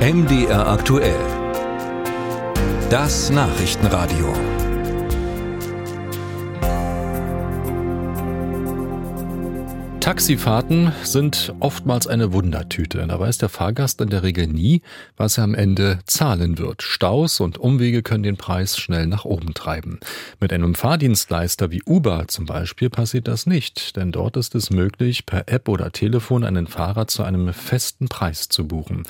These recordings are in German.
MDR aktuell. Das Nachrichtenradio. Taxifahrten sind oftmals eine Wundertüte. Da weiß der Fahrgast in der Regel nie, was er am Ende zahlen wird. Staus und Umwege können den Preis schnell nach oben treiben. Mit einem Fahrdienstleister wie Uber zum Beispiel passiert das nicht, denn dort ist es möglich, per App oder Telefon einen Fahrer zu einem festen Preis zu buchen.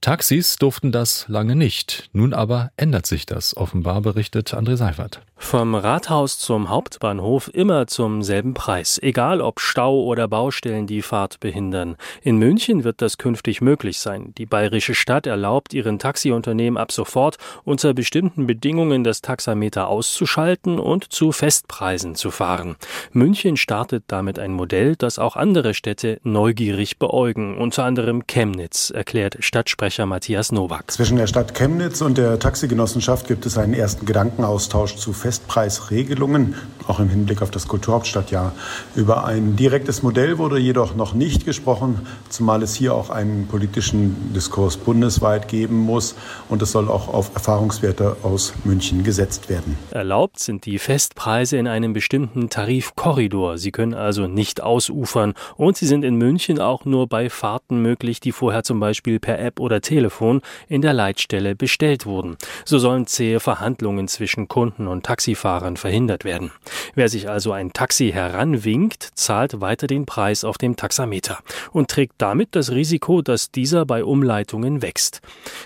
Taxis durften das lange nicht. Nun aber ändert sich das, offenbar berichtet André Seifert. Vom Rathaus zum Hauptbahnhof immer zum selben Preis, egal ob Stau oder Baustellen die Fahrt behindern. In München wird das künftig möglich sein. Die bayerische Stadt erlaubt ihren Taxiunternehmen ab sofort unter bestimmten Bedingungen das Taxameter auszuschalten und zu Festpreisen zu fahren. München startet damit ein Modell, das auch andere Städte neugierig beäugen, unter anderem Chemnitz, erklärt Stadtsprecher Matthias Nowak. Zwischen der Stadt Chemnitz und der Taxigenossenschaft gibt es einen ersten Gedankenaustausch zu. Festpreisregelungen, auch im Hinblick auf das Kulturhauptstadtjahr. Über ein direktes Modell wurde jedoch noch nicht gesprochen, zumal es hier auch einen politischen Diskurs bundesweit geben muss und es soll auch auf Erfahrungswerte aus München gesetzt werden. Erlaubt sind die Festpreise in einem bestimmten Tarifkorridor. Sie können also nicht ausufern und sie sind in München auch nur bei Fahrten möglich, die vorher zum Beispiel per App oder Telefon in der Leitstelle bestellt wurden. So sollen zähe Verhandlungen zwischen Kunden und Taxi Taxifahrern verhindert werden. Wer sich also ein Taxi heranwinkt, zahlt weiter den Preis auf dem Taxameter und trägt damit das Risiko, dass dieser bei Umleitungen wächst.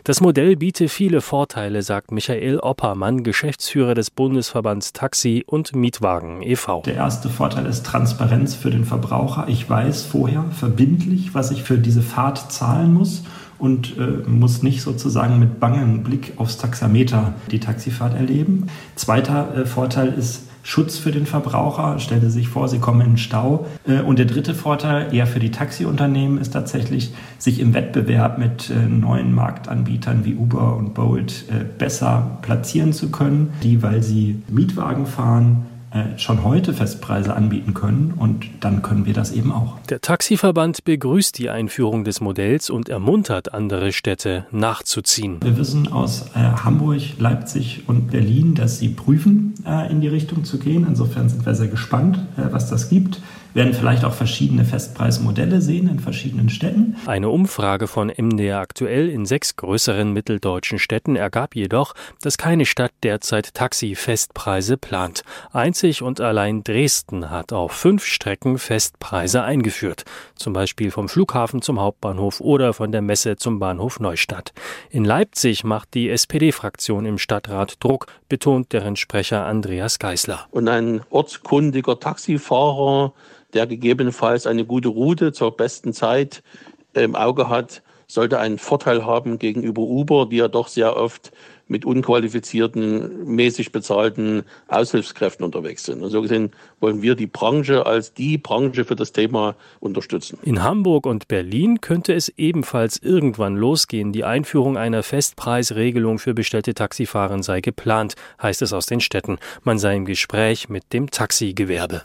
Das Modell biete viele Vorteile, sagt Michael Oppermann, Geschäftsführer des Bundesverbands Taxi und Mietwagen e.V. Der erste Vorteil ist Transparenz für den Verbraucher. Ich weiß vorher verbindlich, was ich für diese Fahrt zahlen muss und äh, muss nicht sozusagen mit bangem Blick aufs Taxameter die Taxifahrt erleben. Zweiter äh, Vorteil ist Schutz für den Verbraucher. Stellen Sie sich vor, Sie kommen in den Stau. Äh, und der dritte Vorteil, eher für die Taxiunternehmen, ist tatsächlich, sich im Wettbewerb mit äh, neuen Marktanbietern wie Uber und Bolt äh, besser platzieren zu können, die, weil sie Mietwagen fahren, schon heute Festpreise anbieten können und dann können wir das eben auch. Der Taxiverband begrüßt die Einführung des Modells und ermuntert andere Städte nachzuziehen. Wir wissen aus äh, Hamburg, Leipzig und Berlin, dass sie prüfen, äh, in die Richtung zu gehen. Insofern sind wir sehr gespannt, äh, was das gibt werden vielleicht auch verschiedene Festpreismodelle sehen in verschiedenen Städten. Eine Umfrage von MDR aktuell in sechs größeren mitteldeutschen Städten ergab jedoch, dass keine Stadt derzeit Taxi-Festpreise plant. Einzig und allein Dresden hat auf fünf Strecken Festpreise eingeführt, zum Beispiel vom Flughafen zum Hauptbahnhof oder von der Messe zum Bahnhof Neustadt. In Leipzig macht die SPD-Fraktion im Stadtrat Druck, betont deren Sprecher Andreas Geisler. Und ein ortskundiger Taxifahrer der gegebenenfalls eine gute Route zur besten Zeit im Auge hat, sollte einen Vorteil haben gegenüber Uber, die ja doch sehr oft mit unqualifizierten, mäßig bezahlten Aushilfskräften unterwegs sind. Und so gesehen wollen wir die Branche als die Branche für das Thema unterstützen. In Hamburg und Berlin könnte es ebenfalls irgendwann losgehen. Die Einführung einer Festpreisregelung für bestellte Taxifahrer sei geplant, heißt es aus den Städten. Man sei im Gespräch mit dem Taxigewerbe.